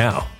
now.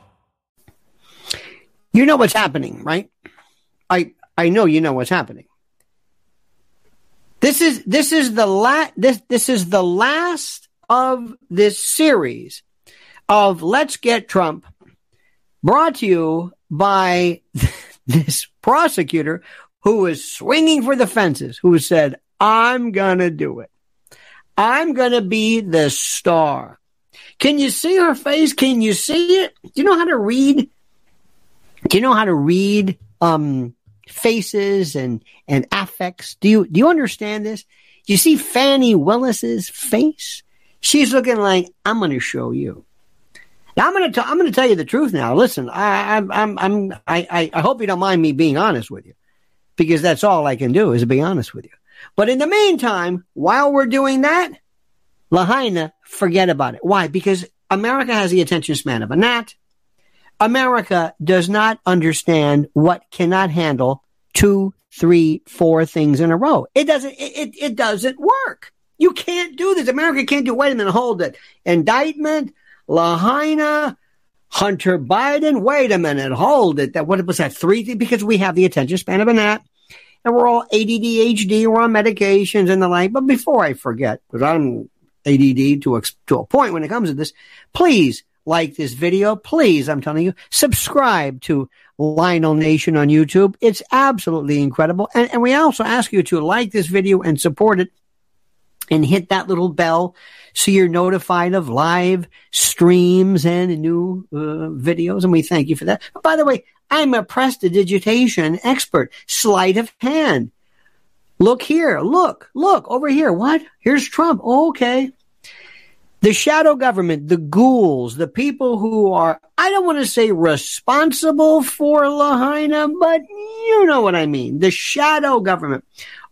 You know what's happening, right? I I know you know what's happening. This is this is the last this this is the last of this series of Let's Get Trump brought to you by this prosecutor who was swinging for the fences, who said, I'm going to do it. I'm going to be the star. Can you see her face? Can you see it? Do you know how to read do you know how to read um, faces and and affects? Do you do you understand this? You see Fani Willis's face? She's looking like I'm going to show you. Now I'm going to I'm going to tell you the truth now. Listen, I, I'm I'm I'm I I hope you don't mind me being honest with you, because that's all I can do is be honest with you. But in the meantime, while we're doing that, Lahaina, forget about it. Why? Because America has the attention span of a gnat. America does not understand what cannot handle two, three, four things in a row. It doesn't, it, it, doesn't work. You can't do this. America can't do, wait a minute, hold it. Indictment, Lahaina, Hunter Biden. Wait a minute, hold it. That what was that three? Because we have the attention span of a gnat, and we're all ADD, HD, we're on medications and the like. But before I forget, because I'm ADD to a, to a point when it comes to this, please like this video. Please, I'm telling you, subscribe to Lionel Nation on YouTube. It's absolutely incredible. And, and we also ask you to like this video and support it and hit that little bell so you're notified of live streams and new uh, videos. And we thank you for that. By the way, I'm a prestidigitation expert, sleight of hand. Look here. Look, look over here. What? Here's Trump. okay. The shadow government, the ghouls, the people who are, I don't want to say responsible for Lahaina, but you know what I mean. The shadow government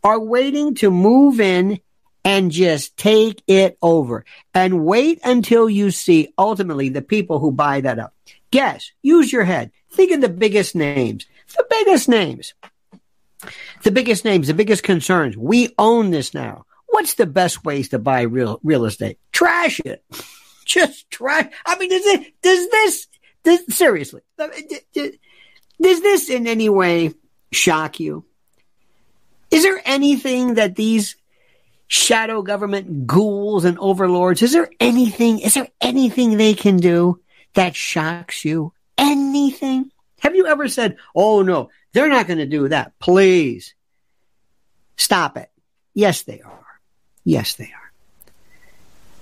are waiting to move in and just take it over and wait until you see ultimately the people who buy that up. Guess, use your head. Think of the biggest names, the biggest names, the biggest names, the biggest concerns. We own this now. What's the best ways to buy real real estate? Trash it. Just trash. I mean, does it, does this, this seriously, does this in any way shock you? Is there anything that these shadow government ghouls and overlords, is there anything, is there anything they can do that shocks you? Anything? Have you ever said, oh no, they're not going to do that. Please stop it. Yes, they are. Yes, they are.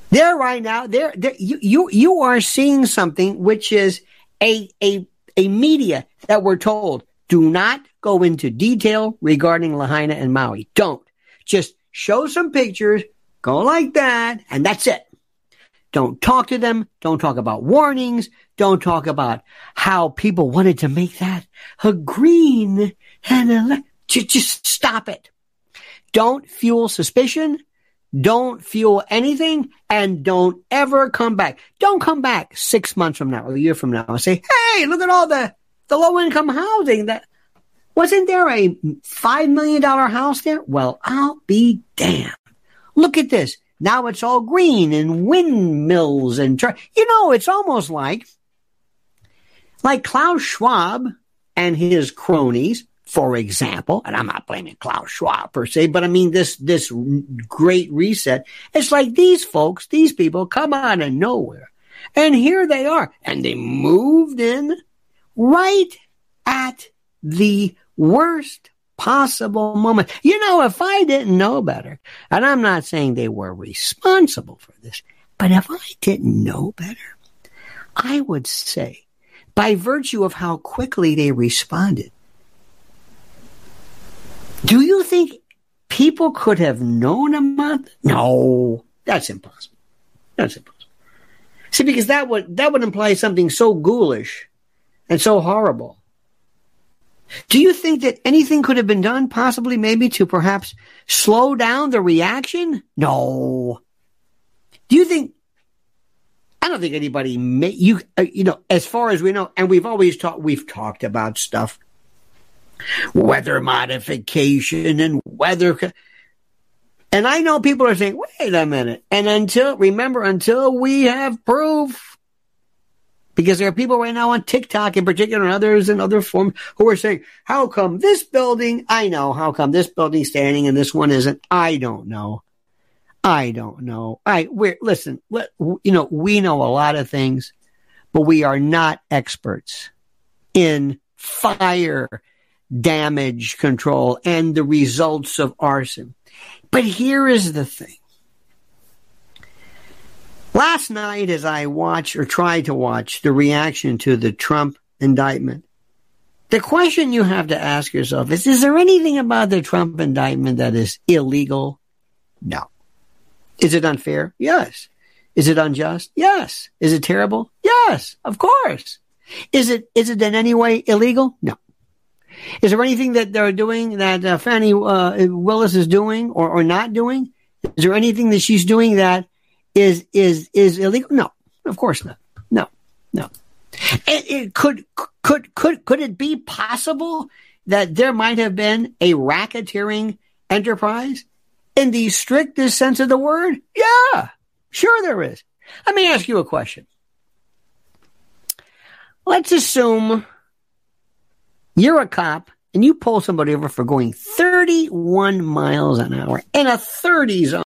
They're right now, they're, you, you, you are seeing something which is a, a, a media that we're told do not go into detail regarding Lahaina and Maui. Don't. Just show some pictures, go like that, and that's it. Don't talk to them. Don't talk about warnings. Don't talk about how people wanted to make that a green and a, just stop it. Don't fuel suspicion. Don't fuel anything and don't ever come back. Don't come back six months from now or a year from now and say, Hey, look at all the, the low income housing that wasn't there a five million dollar house there? Well, I'll be damned. Look at this. Now it's all green and windmills and, tra- you know, it's almost like, like Klaus Schwab and his cronies for example, and I'm not blaming Klaus Schwab per se, but I mean this, this great reset. It's like these folks, these people come out of nowhere and here they are and they moved in right at the worst possible moment. You know, if I didn't know better, and I'm not saying they were responsible for this, but if I didn't know better, I would say by virtue of how quickly they responded, do you think people could have known a month? No, that's impossible. That's impossible. See, because that would that would imply something so ghoulish and so horrible. Do you think that anything could have been done, possibly, maybe, to perhaps slow down the reaction? No. Do you think? I don't think anybody may you uh, you know as far as we know, and we've always talked we've talked about stuff weather modification and weather. And I know people are saying, wait a minute. And until, remember, until we have proof, because there are people right now on TikTok in particular and others in other forms who are saying, how come this building, I know, how come this building's standing and this one isn't? I don't know. I don't know. I, we're, listen, let, you know, we know a lot of things, but we are not experts in fire damage control and the results of arson. But here is the thing. Last night, as I watched or tried to watch the reaction to the Trump indictment, the question you have to ask yourself is, is there anything about the Trump indictment that is illegal? No. Is it unfair? Yes. Is it unjust? Yes. Is it terrible? Yes, of course. Is it, is it in any way illegal? No. Is there anything that they're doing that uh, Fani uh, Willis is doing or, or not doing? Is there anything that she's doing that is is is illegal? No, Of course not. No, no. It, it could, could, could, could it be possible that there might have been a racketeering enterprise in the strictest sense of the word? Yeah, sure there is. Let me ask you a question. Let's assume you're a cop and you pull somebody over for going 31 miles an hour in a 30 zone.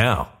now.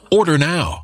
Order now.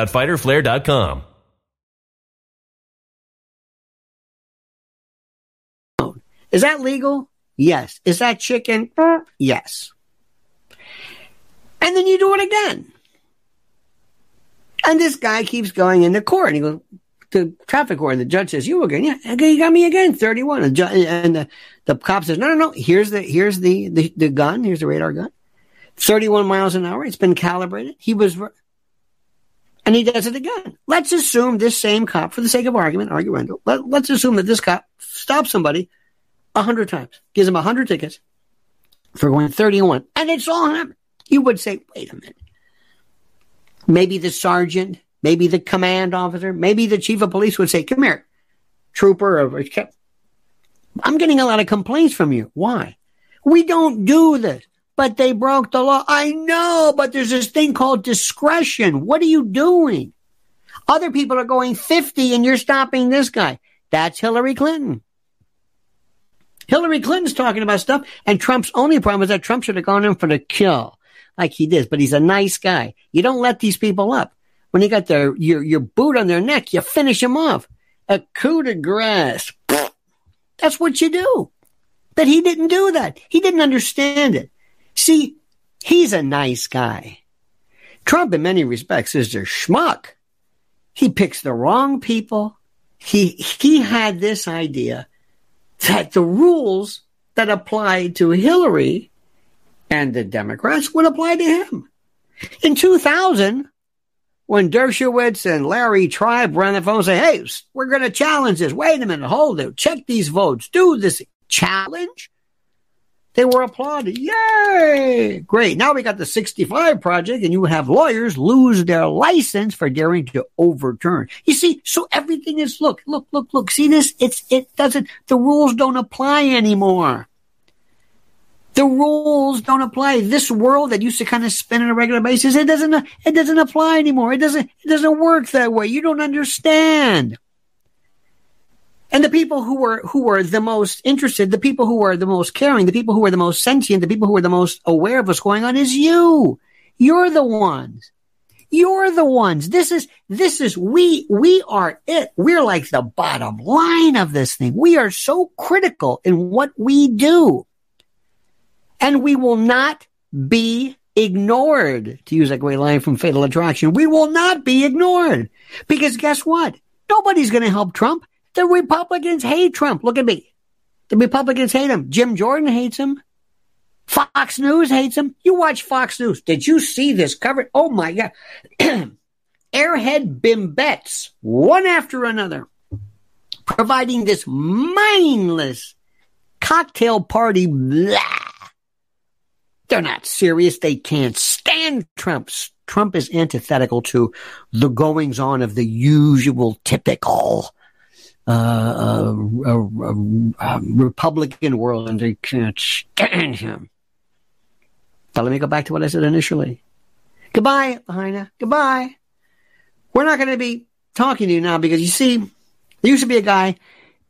www.fighterflare.com. Is that legal? Yes. Is that chicken? Yes. And then you do it again. And this guy keeps going into court. And he goes to traffic court. And the judge says, "You again? Yeah, you got me again. Thirty-one." And, and the, the cop says, "No, no, no. Here's the here's the, the the gun. Here's the radar gun. Thirty-one miles an hour. It's been calibrated. He was and he does it again. Let's assume this same cop, for the sake of argument, arguendo, let, let's assume that this cop stops somebody a hundred times, gives him a hundred tickets for going 31, and it's all happened. You would say, wait a minute. Maybe the sergeant, maybe the command officer, maybe the chief of police would say, come here, trooper. Or, I'm getting a lot of complaints from you. Why? We don't do this but they broke the law. I know, but there's this thing called discretion. What are you doing? Other people are going 50 and you're stopping this guy. That's Hillary Clinton. Hillary Clinton's talking about stuff, and Trump's only problem is that Trump should have gone in for the kill, like he did. But he's a nice guy. You don't let these people up. When you got their your your boot on their neck, you finish them off. A coup de grace. That's what you do. But he didn't do that. He didn't understand it. See, he's a nice guy. Trump, in many respects, is a schmuck. He picks the wrong people. He, he had this idea that the rules that applied to Hillary and the Democrats would apply to him. In 2000, when Dershowitz and Larry Tribe ran the phone and say, hey, we're going to challenge this. Wait a minute, hold it. Check these votes. Do this challenge. They were applauded. Yay! Great. Now we got the 65 project and you have lawyers lose their license for daring to overturn. You see, so everything is, look, look, look, look. See this? It's, it doesn't, the rules don't apply anymore. The rules don't apply. This world that used to kind of spin on a regular basis, it doesn't, it doesn't apply anymore. It doesn't, it doesn't work that way. You don't understand. And the people who were, who were the most interested, the people who were the most caring, the people who were the most sentient, the people who were the most aware of what's going on is you. You're the ones. You're the ones. This is, this is, we, we are it. We're like the bottom line of this thing. We are so critical in what we do. And we will not be ignored, to use that great line from Fatal Attraction. We will not be ignored. Because guess what? Nobody's going to help Trump. The Republicans hate Trump. Look at me. The Republicans hate him. Jim Jordan hates him. Fox News hates him. You watch Fox News. Did you see this cover? Oh my God. Airhead bimbets, one after another, providing this mindless cocktail party. Blah they're not serious. They can't stand Trump. Trump is antithetical to the goings on of the usual, typical uh, uh, uh, uh, Republican world, and they can't stand him. But let me go back to what I said initially. Goodbye, Lahaina. Goodbye. We're not going to be talking to you now because you see, there used to be a guy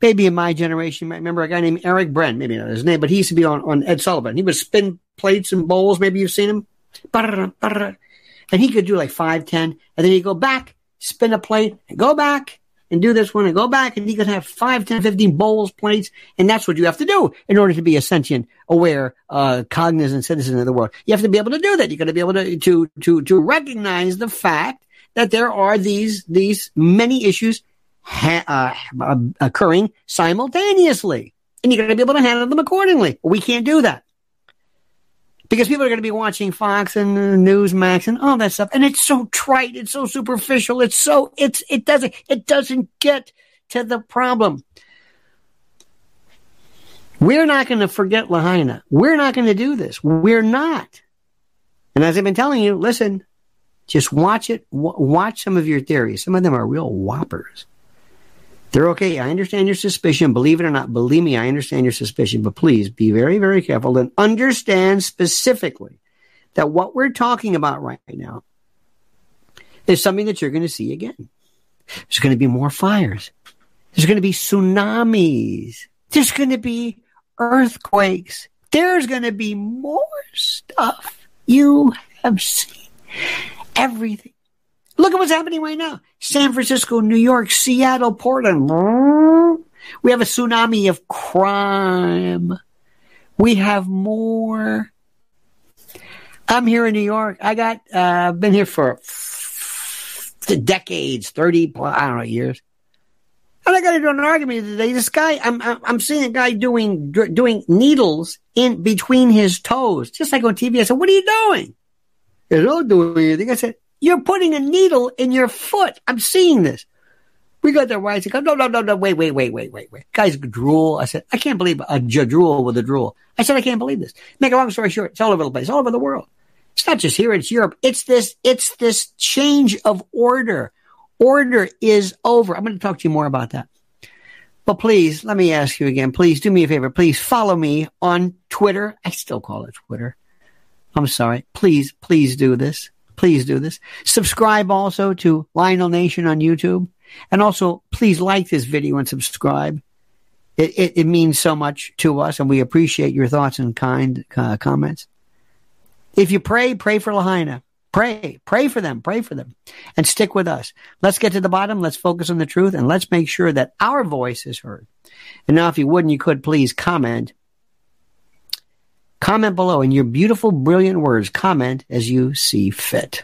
maybe in my generation, you might remember a guy named Eric Brent, maybe not his name, but he used to be on, on Ed Sullivan. He would spin plates and bowls. Maybe you've seen him. And he could do like five, ten, and then he'd go back, spin a plate, and go back and do this one and go back. And you can have five, ten, fifteen bowls, plates. And that's what you have to do in order to be a sentient, aware, uh, cognizant citizen of the world. You have to be able to do that. You got to be able to, to, to, to recognize the fact that there are these, these many issues ha- uh, occurring simultaneously. And you're going to be able to handle them accordingly. We can't do that. Because people are going to be watching Fox and Newsmax and all that stuff. And it's so trite. It's so superficial. It's so, it's, it doesn't, it doesn't get to the problem. We're not going to forget Lahaina. We're not going to do this. We're not. And as I've been telling you, listen, just watch it. W- watch some of your theories. Some of them are real whoppers. They're okay. I understand your suspicion. Believe it or not, believe me, I understand your suspicion, but please be very, very careful and understand specifically that what we're talking about right now is something that you're going to see again. There's going to be more fires. There's going to be tsunamis. There's going to be earthquakes. There's going to be more stuff you have seen. Everything Look at what's happening right now. San Francisco, New York, Seattle, Portland. We have a tsunami of crime. We have more. I'm here in New York. I got, uh, been here for decades, 30, plus, I don't know, years. And I got into an argument today. This guy, I'm, I'm seeing a guy doing, doing needles in between his toes, just like on TV. I said, what are you doing? He's not doing anything. I said, you're putting a needle in your foot. I'm seeing this. We got the rights. Go, no, no, no, no. Wait, wait, wait, wait, wait, wait. Guys drool. I said, I can't believe a, a drool with a drool. I said, I can't believe this. Make a long story short, it's all over the place, all over the world. It's not just here. It's Europe. It's this, it's this change of order. Order is over. I'm going to talk to you more about that. But please, let me ask you again. Please do me a favor. Please follow me on Twitter. I still call it Twitter. I'm sorry. Please, please do this. Please do this. Subscribe also to Lionel Nation on YouTube. And also, please like this video and subscribe. It, it, it means so much to us, and we appreciate your thoughts and kind uh, comments. If you pray, pray for Lahaina. Pray, pray for them, pray for them, and stick with us. Let's get to the bottom. Let's focus on the truth, and let's make sure that our voice is heard. And now, if you would and you could, please comment Comment below in your beautiful, brilliant words. Comment as you see fit.